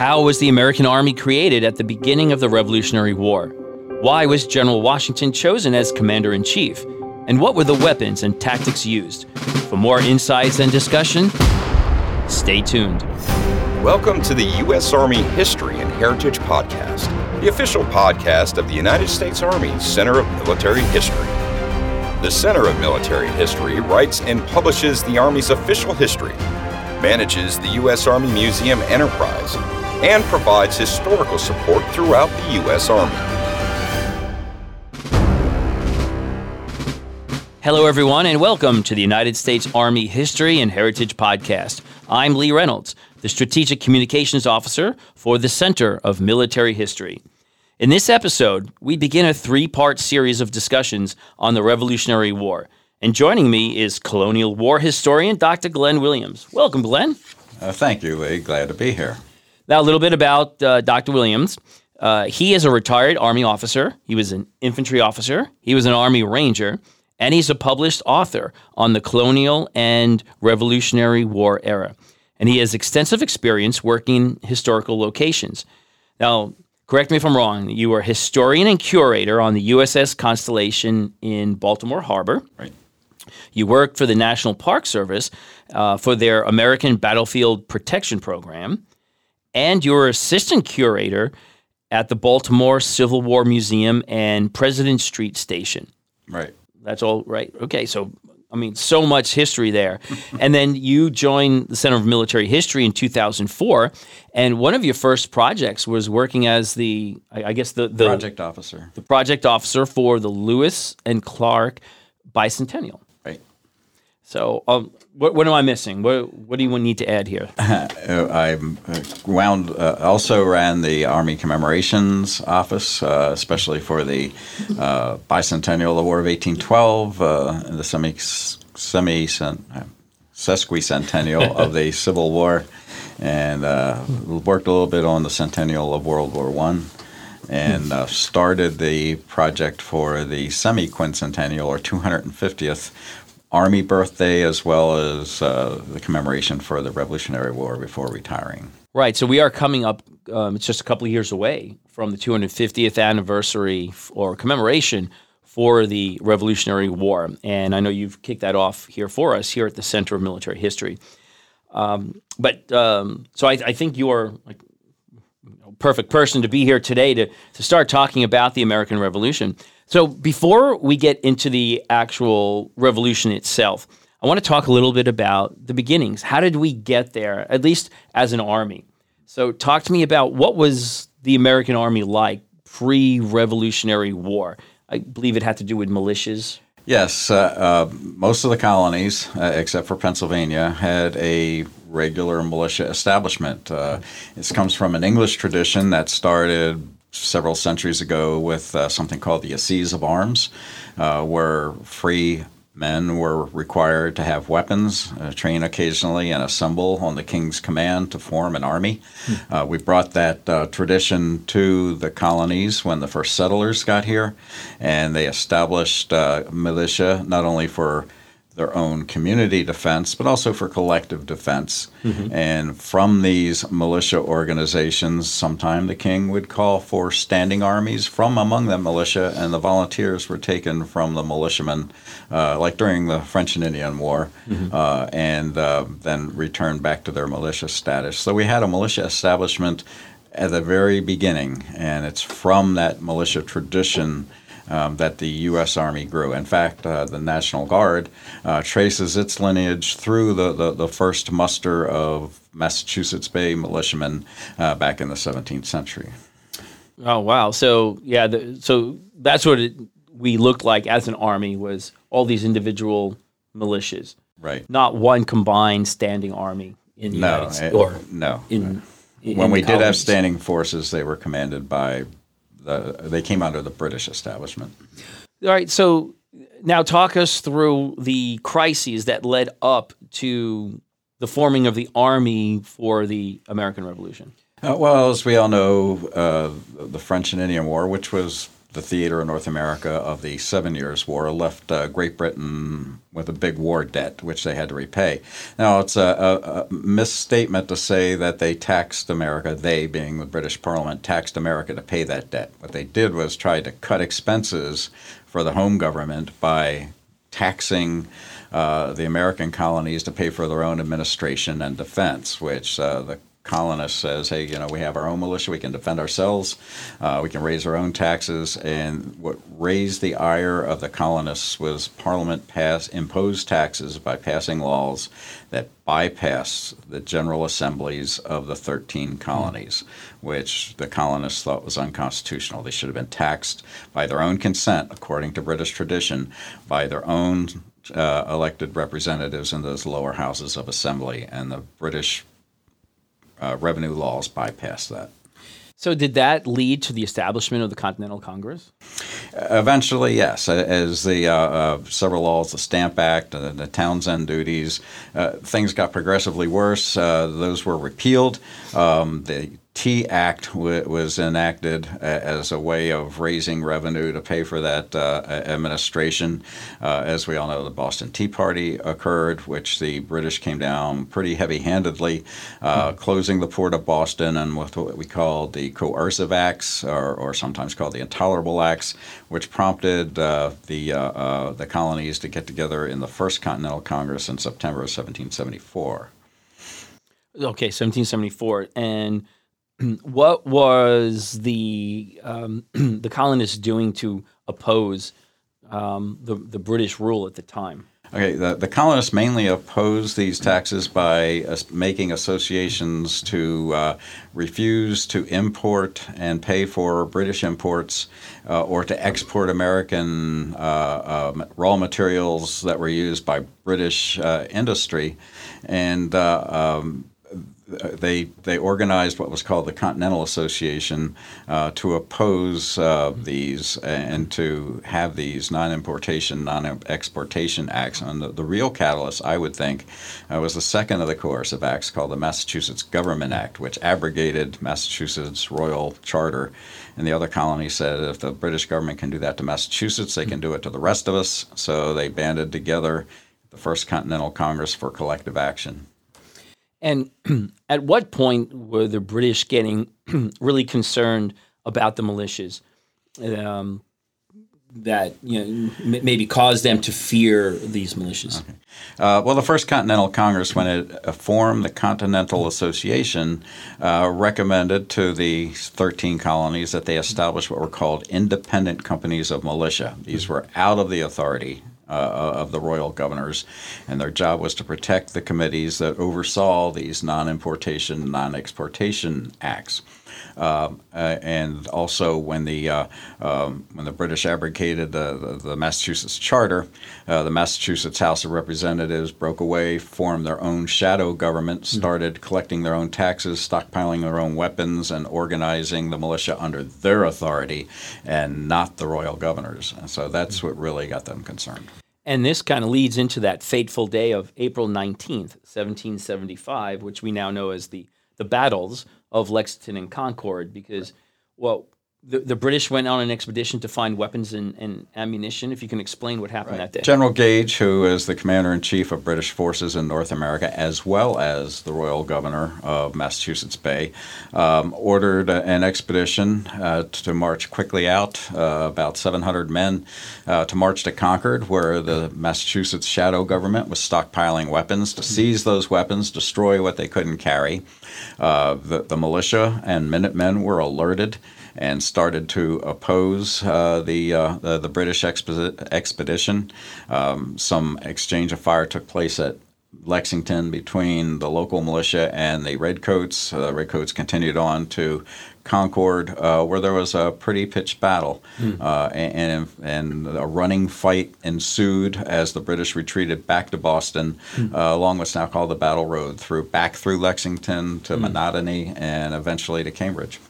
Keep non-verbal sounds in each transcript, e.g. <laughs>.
How was the American Army created at the beginning of the Revolutionary War? Why was General Washington chosen as Commander in Chief? And what were the weapons and tactics used? For more insights and discussion, stay tuned. Welcome to the U.S. Army History and Heritage Podcast, the official podcast of the United States Army Center of Military History. The Center of Military History writes and publishes the Army's official history, manages the U.S. Army Museum Enterprise, and provides historical support throughout the U.S. Army. Hello, everyone, and welcome to the United States Army History and Heritage Podcast. I'm Lee Reynolds, the Strategic Communications Officer for the Center of Military History. In this episode, we begin a three part series of discussions on the Revolutionary War. And joining me is colonial war historian Dr. Glenn Williams. Welcome, Glenn. Uh, thank you, Lee. Glad to be here. Now, a little bit about uh, Dr. Williams. Uh, he is a retired Army officer, he was an infantry officer, he was an Army Ranger, and he's a published author on the colonial and Revolutionary War era. And he has extensive experience working in historical locations. Now, correct me if I'm wrong, you were historian and curator on the USS Constellation in Baltimore Harbor. Right. You worked for the National Park Service uh, for their American Battlefield Protection Program, and you were assistant curator at the Baltimore Civil War Museum and President Street Station. Right. That's all right. Okay, so I mean, so much history there. <laughs> and then you joined the Center of Military History in 2004, and one of your first projects was working as the, I I guess the, the Project officer. the project officer for the Lewis and Clark Bicentennial. So, um, what, what am I missing? What, what do you need to add here? Uh, <laughs> I uh, wound uh, also ran the Army Commemorations Office, uh, especially for the uh, bicentennial of the War of 1812, uh, and the semi semi sesquicentennial <laughs> of the Civil War, and uh, worked a little bit on the centennial of World War One. And uh, started the project for the semi quincentennial or 250th Army birthday, as well as uh, the commemoration for the Revolutionary War before retiring. Right. So we are coming up. Um, it's just a couple of years away from the 250th anniversary f- or commemoration for the Revolutionary War, and I know you've kicked that off here for us here at the Center of Military History. Um, but um, so I, I think you are like you know, perfect person to be here today to to start talking about the American Revolution. So before we get into the actual revolution itself, I want to talk a little bit about the beginnings. How did we get there, at least as an army? So talk to me about what was the American army like pre-Revolutionary War. I believe it had to do with militias. Yes, uh, uh, most of the colonies, uh, except for Pennsylvania, had a regular militia establishment. Uh, this comes from an English tradition that started several centuries ago with uh, something called the Assize of Arms, uh, where free men were required to have weapons, uh, train occasionally, and assemble on the king's command to form an army. Uh, we brought that uh, tradition to the colonies when the first settlers got here, and they established uh, militia not only for their own community defense, but also for collective defense. And from these militia organizations, sometime the king would call for standing armies from among them militia, and the volunteers were taken from the militiamen, uh, like during the French and Indian War, uh, and uh, then returned back to their militia status. So we had a militia establishment at the very beginning, and it's from that militia tradition um, that the U.S. Army grew. In fact, uh, the National Guard uh, traces its lineage through the, the, the first muster of Massachusetts Bay militiamen uh, back in the 17th century. Oh wow! So yeah, the, so that's what it, we looked like as an army was all these individual militias, Right. not one combined standing army in the No, United States eh, or no. in, in when the we did have standing forces, they were commanded by the. They came under the British establishment. All right, so now talk us through the crises that led up to the forming of the army for the American Revolution. Uh, well, as we all know, uh, the French and Indian War, which was the theater in North America of the Seven Years' War left uh, Great Britain with a big war debt, which they had to repay. Now, it's a, a, a, misstatement to say that they taxed America, they being the British Parliament, taxed America to pay that debt. What they did was try to cut expenses for the home government by taxing uh, the American colonies to pay for their own administration and defense, which uh, the colonist says, hey, you know, we have our own militia, we can defend ourselves, uh, we can raise our own taxes. And what raised the ire of the colonists was Parliament pass, imposed taxes by passing laws that bypassed the general assemblies of the 13 colonies, mm-hmm. which the colonists thought was unconstitutional. They should have been taxed by their own consent, according to British tradition, by their own uh, elected representatives in those lower houses of assembly. And the British uh, revenue laws bypass that. So, did that lead to the establishment of the Continental Congress? Eventually, yes. As the uh, uh, several laws, the Stamp Act, uh, the Townshend duties, uh, things got progressively worse. Uh, those were repealed. Um, the Tea Act w- was enacted as a way of raising revenue to pay for that uh, administration. Uh, as we all know, the Boston Tea Party occurred, which the British came down pretty heavy handedly, uh, closing the port of Boston and with what we call the coercive acts, or, or sometimes called the intolerable acts, which prompted uh, the, uh, uh, the colonies to get together in the First Continental Congress in September of 1774. Okay, 1774. And <clears throat> what was the um, <clears throat> the colonists doing to oppose um, the the British rule at the time? Okay, the, the colonists mainly opposed these taxes by making associations to uh, refuse to import and pay for British imports uh, or to export American uh, um, raw materials that were used by British uh, industry. And uh, um, they they organized what was called the Continental Association uh, to oppose uh, these and to have these non-importation, non-exportation acts. And the, the real catalyst, I would think, uh, was the second of the coercive acts called the Massachusetts Government Act, which abrogated Massachusetts Royal Charter. And the other colonies said if the British government can do that to Massachusetts, they can do it to the rest of us. So they banded together the First Continental Congress for collective action. And <clears throat> at what point were the British getting <clears throat> really concerned about the militias um, that you know maybe caused them to fear these militias? Okay. Uh, well, the First Continental Congress, when it uh, formed the Continental Association, uh, recommended to the 13 colonies that they establish what were called independent companies of militia. These were out of the authority uh, of the royal governors, and their job was to protect the committees that oversaw these non-importation, non-exportation acts. Um, uh, and also when the uh, um, when the British abrogated the, the, the Massachusetts Charter, uh, the Massachusetts House of Representatives broke away, formed their own shadow government, hmm. started mm-hmm. collecting their own taxes, stockpiling their own weapons, and organizing the militia under their authority, and not the royal governors. And so that's mm-hmm. what really got them concerned. And this kind of leads into that fateful day of April 19th, 1775, which we now know as the, the battles of Lexington and Concord, because, well, the, the British went on an expedition to find weapons and, and ammunition. If you can explain what happened right. that day. General Gage, who is the commander in chief of British forces in North America, as well as the royal governor of Massachusetts Bay, um, ordered an expedition uh, to march quickly out, uh, about 700 men, uh, to march to Concord, where the Massachusetts shadow government was stockpiling weapons, to seize those weapons, destroy what they couldn't carry. Uh, the, the militia and Minutemen were alerted and started to oppose uh, the, uh, the, the British expo- expedition. Um, some exchange of fire took place at Lexington between the local militia and the Redcoats. Uh, the Redcoats continued on to Concord, uh, where there was a pretty pitched battle, mm. uh, and, and a running fight ensued as the British retreated back to Boston mm. uh, along what's now called the Battle Road, through back through Lexington to mm. and eventually to Cambridge.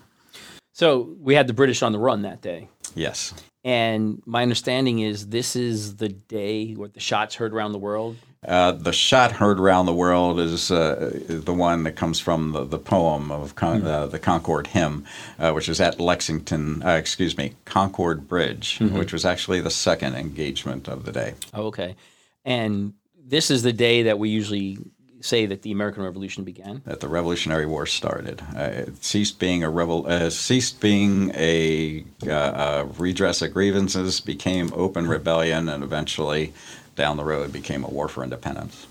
So we had the British on the run that day. Yes. And my understanding is this is the day where the shots heard around the world. Uh, the shot heard around the world is uh, the one that comes from the, the poem of Con- uh, the Concord Hymn, uh, which is at Lexington, uh, excuse me, Concord Bridge, which was actually the second engagement of the day. Oh, okay. And this is the day that we usually say that the American Revolution began. That the Revolutionary War started. Uh, it ceased being a rebel, uh, ceased being a uh, uh, redress of grievances, became open rebellion, and eventually, down the road, became a war for independence.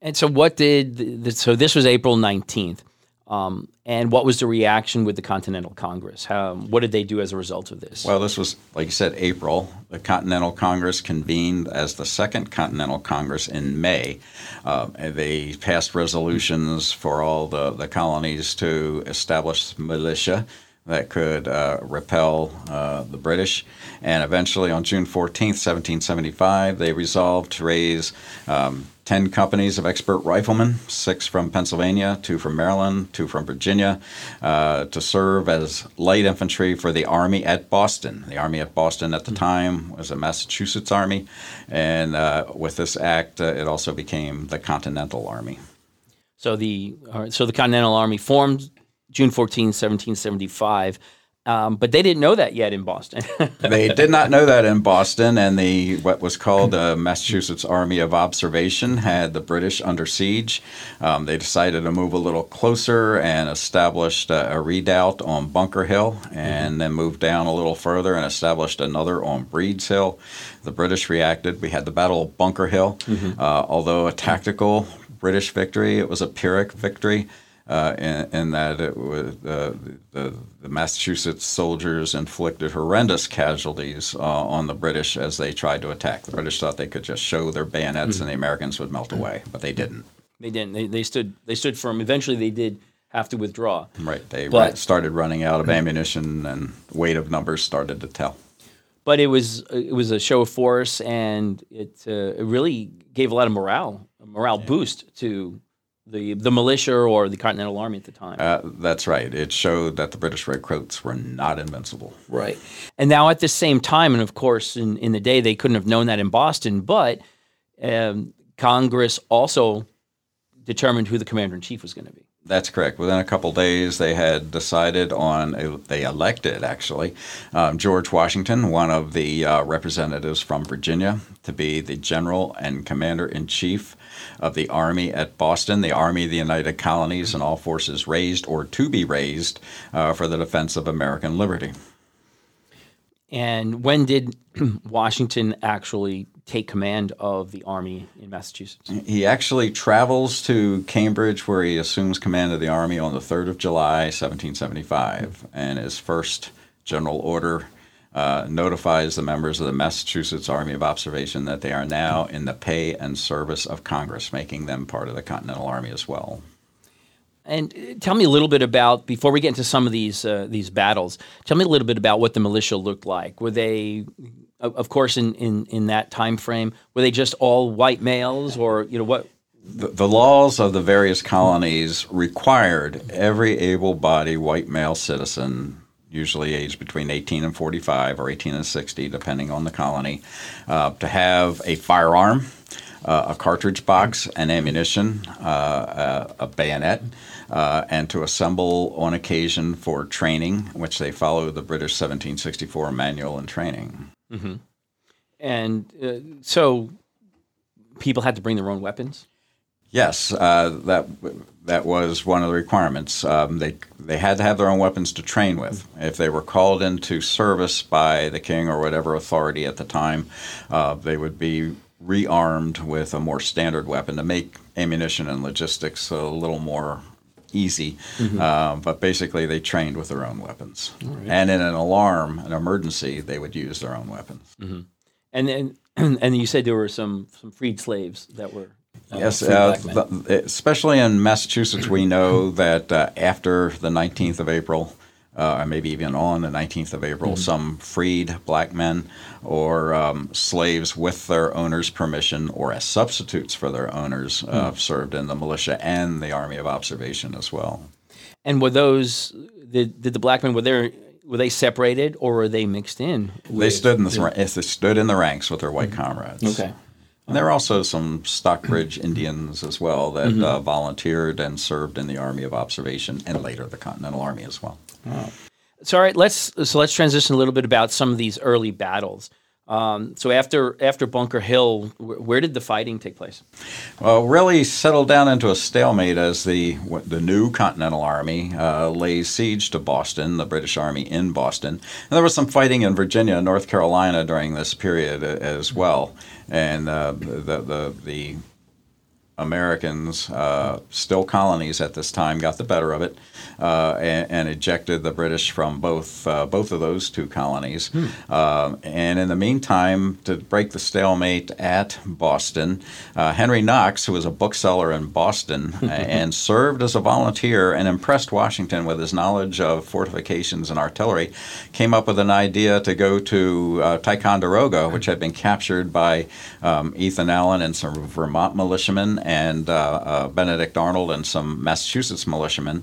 And so, what did the, so this was April nineteenth, um, and what was the reaction with the Continental Congress? How what did they do as a result of this? Well, this was, like you said, April. The Continental Congress convened as the Second Continental Congress in May. Uh, they passed resolutions for all the, the colonies to establish militia that could uh, repel uh, the British. And eventually, on June 14th, 1775, they resolved to raise um, 10 companies of expert riflemen, six from Pennsylvania, two from Maryland, two from Virginia, uh, to serve as light infantry for the Army at Boston. The Army at Boston at the time was a Massachusetts Army, and uh, with this act, uh, it also became the Continental Army. So the uh, so the Continental Army formed June 14, 1775. Um, but they didn't know that yet in Boston. <laughs> they did not know that in Boston, and the what was called the Massachusetts Army of Observation had the British under siege. Um, they decided to move a little closer and established a, a redoubt on Bunker Hill, and mm-hmm. then moved down a little further and established another on Breed's Hill. The British reacted. We had the Battle of Bunker Hill. Mm-hmm. Uh, although a tactical British victory, it was a Pyrrhic victory uh, in, in, that it was, uh, the, the, Massachusetts soldiers inflicted horrendous casualties uh, on the British as they tried to attack. The British thought they could just show their bayonets mm-hmm. and the Americans would melt away, but they didn't. They didn't. They, they stood. They stood firm. Eventually, they did have to withdraw. Right. They but, started running out of ammunition, and weight of numbers started to tell. But it was it was a show of force, and it, uh, it really gave a lot of morale, a morale yeah. boost to the the militia or the Continental Army at the time. Uh, that's right. It showed that the British Redcoats were not invincible. Right. And now at the same time, and of course, in, in the day they couldn't have known that in Boston, but um, Congress also determined who the commander in chief was going to be. That's correct. Within a couple days, they had decided on, a, they elected actually, um, George Washington, one of the uh, representatives from Virginia, to be the general and commander in chief of the Army at Boston, the Army of the United Colonies, and all forces raised or to be raised uh, for the defense of American liberty. And when did <clears throat> Washington actually take command of the army in Massachusetts? He actually travels to Cambridge, where he assumes command of the army on the 3rd of July, 1775. And his first general order uh, notifies the members of the Massachusetts Army of Observation that they are now in the pay and service of Congress, making them part of the Continental Army as well. And uh, tell me a little bit about before we get into some of these uh, these battles. Tell me a little bit about what the militia looked like. Were they, of course, in, in, in that time frame, were they just all white males, or you know what? The, the laws of the various colonies required every able-bodied white male citizen usually aged between 18 and 45 or 18 and 60, depending on the colony, uh, to have a firearm, uh, a cartridge box, and ammunition, uh, a, a, bayonet, uh, and to assemble on occasion for training, which they follow the British 1764 manual and training. Mm-hmm. And uh, so people had to bring their own weapons? Yes, uh, that that was one of the requirements. Um, they they had to have their own weapons to train with. If they were called into service by the king or whatever authority at the time, uh, they would be rearmed with a more standard weapon to make ammunition and logistics a little more easy. Mm-hmm. Uh, but basically, they trained with their own weapons. Right. And in an alarm, an emergency, they would use their own weapons. Mm-hmm. And then, <clears throat> and you said there were some some freed slaves that were yes, uh, the, especially in Massachusetts, we know <laughs> that uh, after the 19th of April, uh, or maybe even on the 19th of April, mm-hmm. some freed black men or um, slaves with their owner's permission or as substitutes for their owners mm-hmm. served in the militia and the Army of Observation as well. And were those, did, did the black men, were there were they separated or were they mixed in? They stood in the they stood in the ranks with their white comrades. Okay. And there are also some Stockbridge Indians as well that uh, volunteered and served in the Army of Observation and later the Continental Army as well. So all right, let's so let's transition a little bit about some of these early battles. Um, so after after Bunker Hill, wh- where did the fighting take place? Well, really settled down into a stalemate as the the new Continental Army uh, lays siege to Boston, the British Army in Boston. And there was some fighting in Virginia and North Carolina during this period as well. And uh, the, the the Americans, uh, still colonies at this time, got the better of it uh, and, and ejected the British from both uh, both of those two colonies. Um, and in the meantime, to break the stalemate at Boston, uh, Henry Knox, who was a bookseller in Boston <laughs> and served as a volunteer and impressed Washington with his knowledge of fortifications and artillery, came up with an idea to go to uh, Ticonderoga, which had been captured by um, Ethan Allen and some Vermont militiamen and uh, uh, Benedict Arnold and some Massachusetts militiamen.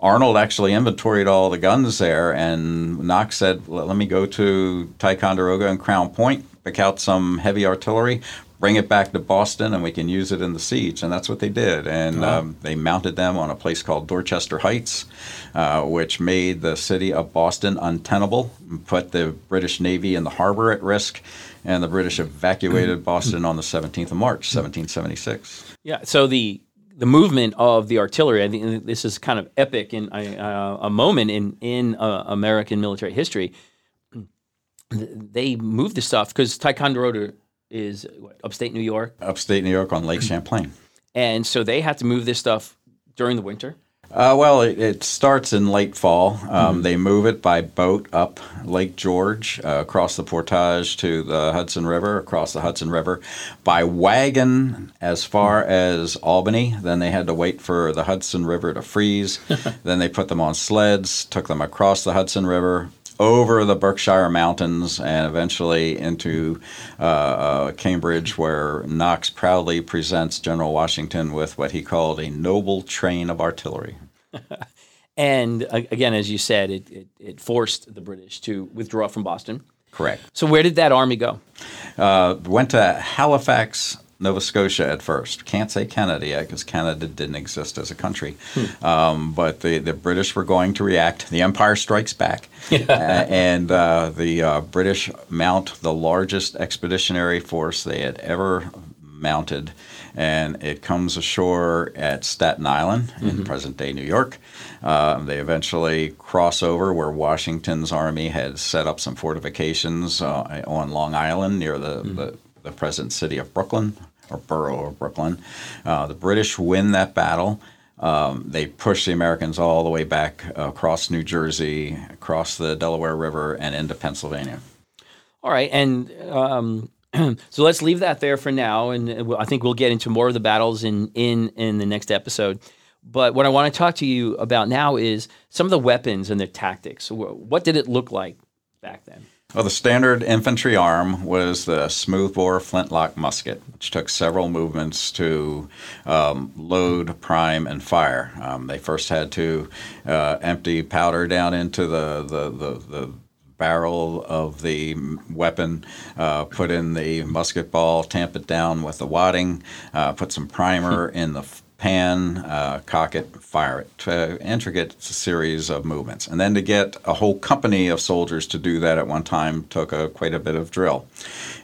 Arnold actually inventoried all the guns there, and Knox said, "Let me go to Ticonderoga and Crown Point, pick out some heavy artillery, bring it back to Boston, and we can use it in the siege." And that's what they did. And um, they mounted them on a place called Dorchester Heights, uh, which made the city of Boston untenable, and put the British Navy in the harbor at risk, and the British evacuated Boston on the 17th of March, 1776. Yeah. So the the movement of the artillery, I think this is kind of epic in uh, a moment in in uh, American military history. They moved the stuff because Ticonderoga is what, upstate New York, Upstate New York on Lake Champlain. and so they had to move this stuff during the winter. Uh, well, it, it starts in late fall. Um, They move it by boat up Lake George, uh, across the portage to the Hudson River, across the Hudson River, by wagon as far as Albany. Then they had to wait for the Hudson River to freeze. <laughs> then they put them on sleds, took them across the Hudson River. Over the Berkshire Mountains and eventually into uh, uh, Cambridge, where Knox proudly presents General Washington with what he called a noble train of artillery. <laughs> And uh, again, as you said, it, it, it forced the British to withdraw from Boston. Correct. So where did that army go? Uh, went to Halifax, Nova Scotia at first. Can't say Canada yet because Canada didn't exist as a country. Um, but the, the British were going to react. The Empire strikes back. <laughs> Uh, and uh, the uh, British mount the largest expeditionary force they had ever mounted. And it comes ashore at Staten Island in present day New York. Uh, they eventually cross over where Washington's army had set up some fortifications uh, on Long Island near the, the, the present city of Brooklyn or borough of Brooklyn. Uh, the British win that battle. Um, they push the Americans all the way back across New Jersey, across the Delaware River, and into Pennsylvania. All right, and um, <clears throat> so let's leave that there for now, and uh, I think we'll get into more of the battles in in in the next episode. But what I want to talk to you about now is some of the weapons and their tactics. What did it look like back then? Well, the standard infantry arm was the smoothbore flintlock musket, which took several movements to um, load, prime, and fire. Um, they first had to uh, empty powder down into the, the, the, the barrel of the weapon, uh, put in the musket ball, tamp it down with the wadding, uh, put some primer in the pan, uh, cock it, fire it. Uh, intricate series of movements. And then to get a whole company of soldiers to do that at one time took a, quite a bit of drill.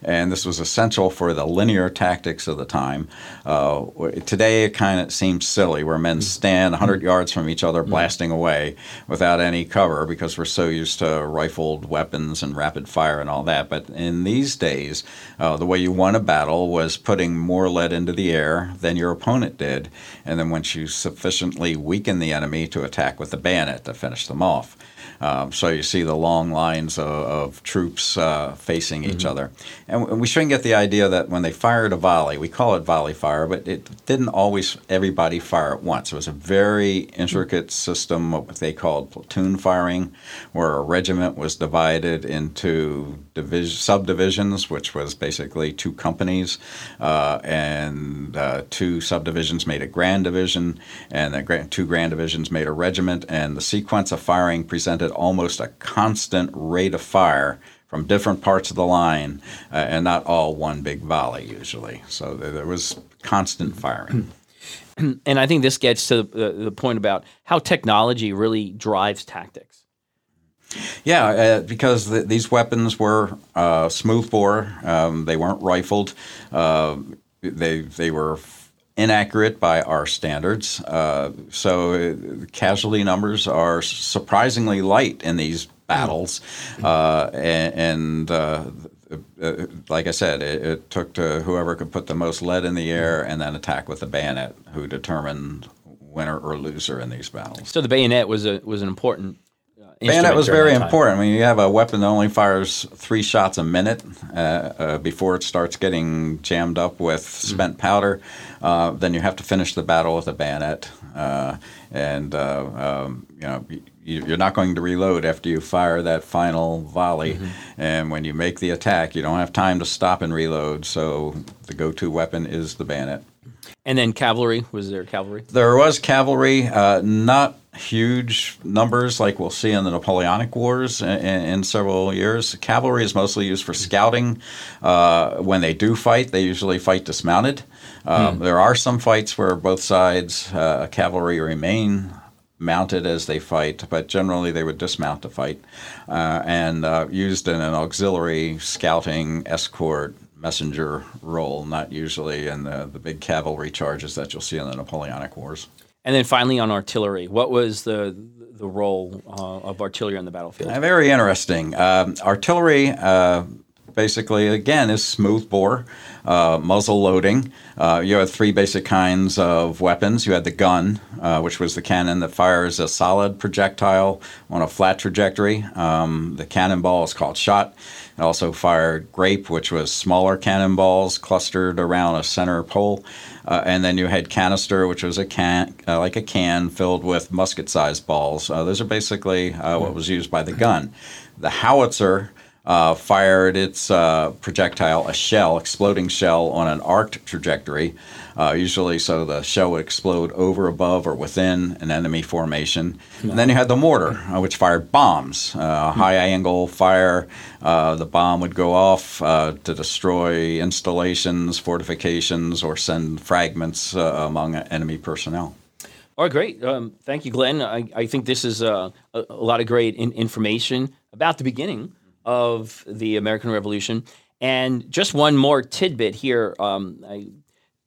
And this was essential for the linear tactics of the time. Uh, today it kind of seems silly where men stand 100 yards from each other blasting away without any cover because we're so used to rifled weapons and rapid fire and all that. But in these days, uh, the way you won a battle was putting more lead into the air than your opponent did. And then once you sufficiently weaken the enemy to attack with the bayonet to finish them off. Um, so you see the long lines of, of troops uh, facing each other. And we shouldn't get the idea that when they fired a volley, we call it volley fire, but it didn't always everybody fire at once. It was a very intricate system of what they called platoon firing, where a regiment was divided into divis- subdivisions, which was basically two companies, uh, and uh, two subdivisions made a Grand Division, and the two Grand Divisions made a regiment, and the sequence of firing presented almost a constant rate of fire from different parts of the line, uh, and not all one big volley usually. So there was constant firing. <clears throat> And I think this gets to the, the point about how technology really drives tactics. Yeah, uh, because the, these weapons were uh, smoothbore. Um, they weren't rifled. Uh, they they were inaccurate by our standards. Uh, so uh, casualty numbers are surprisingly light in these battles, uh, and. and like I said, it, it, took to whoever could put the most lead in the air and then attack with the bayonet, who determined winner or loser in these battles. So the bayonet was a was an important Bayonet was very important. I mean, you have a weapon that only fires three shots a minute uh, uh, before it starts getting jammed up with mm-hmm. spent mm-hmm. powder. Uh, then you have to finish the battle with a bayonet, uh, and uh, um, you know you're not going to reload after you fire that final volley. Mm-hmm. And when you make the attack, you don't have time to stop and reload. So the go-to weapon is the bayonet. And then cavalry was there cavalry? There was cavalry, uh, not huge numbers like we'll see in the Napoleonic Wars in, in several years. Cavalry is mostly used for scouting. Uh, when they do fight, they usually fight dismounted. Um, hmm. There are some fights where both sides, uh, cavalry remain mounted as they fight, but generally they would dismount to fight uh, and uh, used in an auxiliary scouting escort messenger role, not usually in the, the big cavalry charges that you'll see in the Napoleonic Wars. And then finally on artillery, what was the the role uh, of artillery on the battlefield? Uh, very interesting. Um, artillery uh, basically, again, is smooth bore, uh, muzzle loading. Uh, you had three basic kinds of weapons. You had the gun, uh, which was the cannon that fires a solid projectile on a flat trajectory. Um, the cannonball is called shot. Also fired grape, which was smaller cannonballs clustered around a center pole. Uh, and then you had canister, which was a can, uh, like a can filled with musket-sized balls. Uh, those are basically uh, what was used by the gun. The howitzer uh, fired its uh, projectile, a shell, exploding shell, on an arced trajectory, uh, usually so the shell would explode over, above, or within an enemy formation. And then you had the mortar, uh, which fired bombs, uh, high angle fire. Uh, the bomb would go off to destroy installations, fortifications, or send fragments among enemy personnel. All right, great. Um, thank you, Glenn. I, I think this is a, a, lot of great in, information about the beginning of the American Revolution. And just one more tidbit here um, I,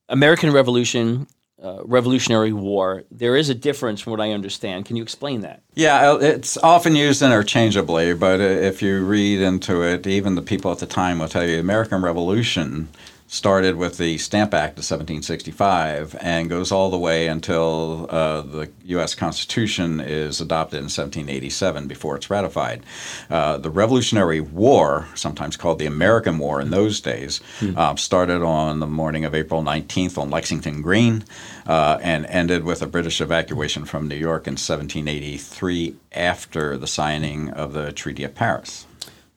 American Revolution, uh, Revolutionary War, there is a difference from what I understand. Can you explain that? Yeah, it's often used interchangeably, but if you read into it, even the people at the time will tell you American Revolution started with the Stamp Act of 1765 and goes all the way until uh, the U.S. Constitution is adopted in 1787 before it's ratified. Uh, the Revolutionary War, sometimes called the American War in those days, mm-hmm. uh, started on the morning of April 19th on Lexington Green uh, and ended with a British evacuation from New York in 1783 after the signing of the Treaty of Paris.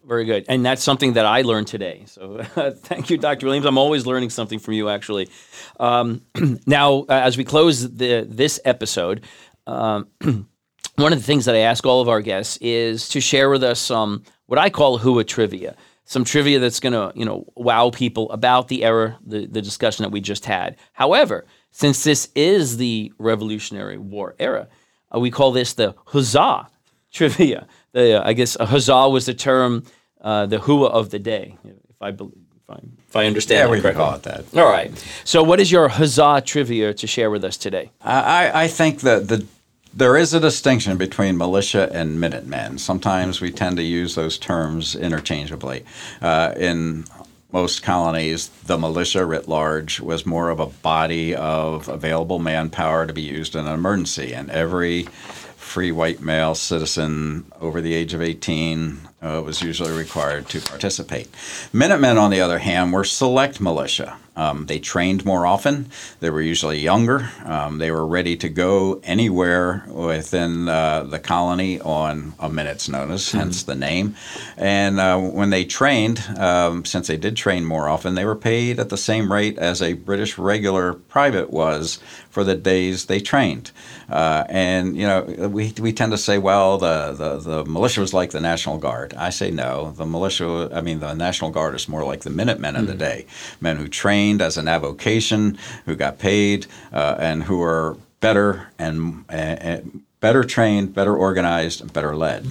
Very good. And that's something that I learned today. So <laughs> thank you, Dr. Williams. I'm always learning something from you, actually. Um, <clears throat> now, uh, as we close the, this episode, um, <clears throat> one of the things that I ask all of our guests is to share with us some what I call Whoa trivia. Some trivia that's going to, you know, wow people about the era, the, the discussion that we just had. However, since this is the Revolutionary War era, uh, we call this the huzzah trivia the, uh, I guess a huzzah was the term, uh, the hua of the day, if I believe. If I, if I understand yeah, we call it that. All right. So, what is your huzzah trivia to share with us today? I, I think that the there is a distinction between militia and Minutemen. Sometimes we tend to use those terms interchangeably. Uh, in most colonies, the militia writ large was more of a body of available manpower to be used in an emergency, and every free white male citizen over the age of 18 uh, was usually required to participate. Minutemen, on the other hand, were select militia. Um, they trained more often. They were usually younger. Um, they were ready to go anywhere within uh, the colony on a minute's notice, mm-hmm. hence the name. And uh, when they trained, um, since they did train more often, they were paid at the same rate as a British regular private was for the days they trained. Uh, and you know, we, we tend to say, well, the, the, the militia was like the National Guard. I say no. The militia, I mean, the National Guard is more like the Minutemen of the day, men who trained as an avocation, who got paid, uh, and who are better and, and better trained, better organized, and better led.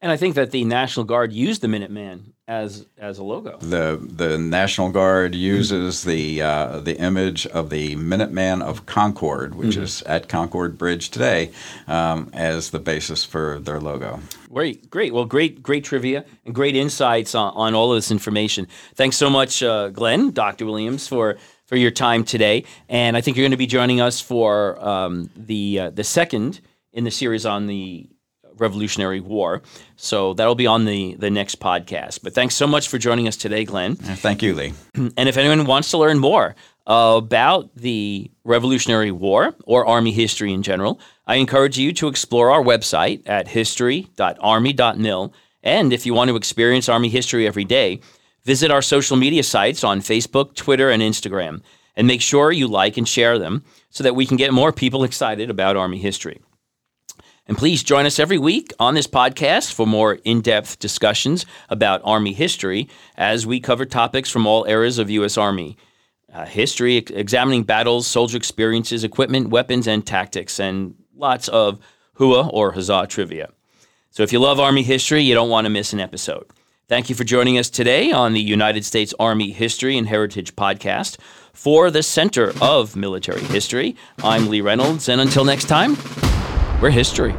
And I think that the National Guard used the Minuteman as as a logo. The the National Guard uses the uh, the image of the Minuteman of Concord, which mm-hmm. is at Concord Bridge today, um, as the basis for their logo. Great, great. Well, great, great trivia and great insights on, on all of this information. Thanks so much, uh, Glenn, Dr. Williams, for for your time today. And I think you're going to be joining us for um, the uh, the second in the series on the Revolutionary War. So that'll be on the, the next podcast. But thanks so much for joining us today, Glenn. Thank you, Lee. <clears throat> And if anyone wants to learn more about the Revolutionary War or Army history in general, I encourage you to explore our website at history.army.mil. And if you want to experience Army history every day, visit our social media sites on Facebook, Twitter, and Instagram. And make sure you like and share them so that we can get more people <laughs> excited about Army history. And please join us every week on this podcast for more in depth discussions about Army history as we cover topics from all eras of U.S. Army uh, history, ex- examining battles, soldier experiences, equipment, weapons, and tactics, and lots of HUA or Huzzah trivia. So if you love Army history, you don't want to miss an episode. Thank you for joining us today on the United States Army History and Heritage Podcast. For the Center of Military History, I'm Lee Reynolds, and until next time, we're history.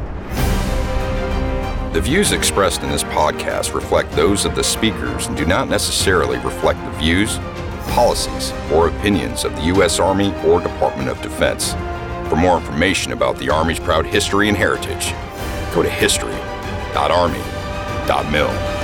The views expressed in this podcast reflect those of the speakers and do not necessarily reflect the views, policies, or opinions of the U.S. Army or Department of Defense. For more information about the Army's proud history and heritage, go to history.army.mil.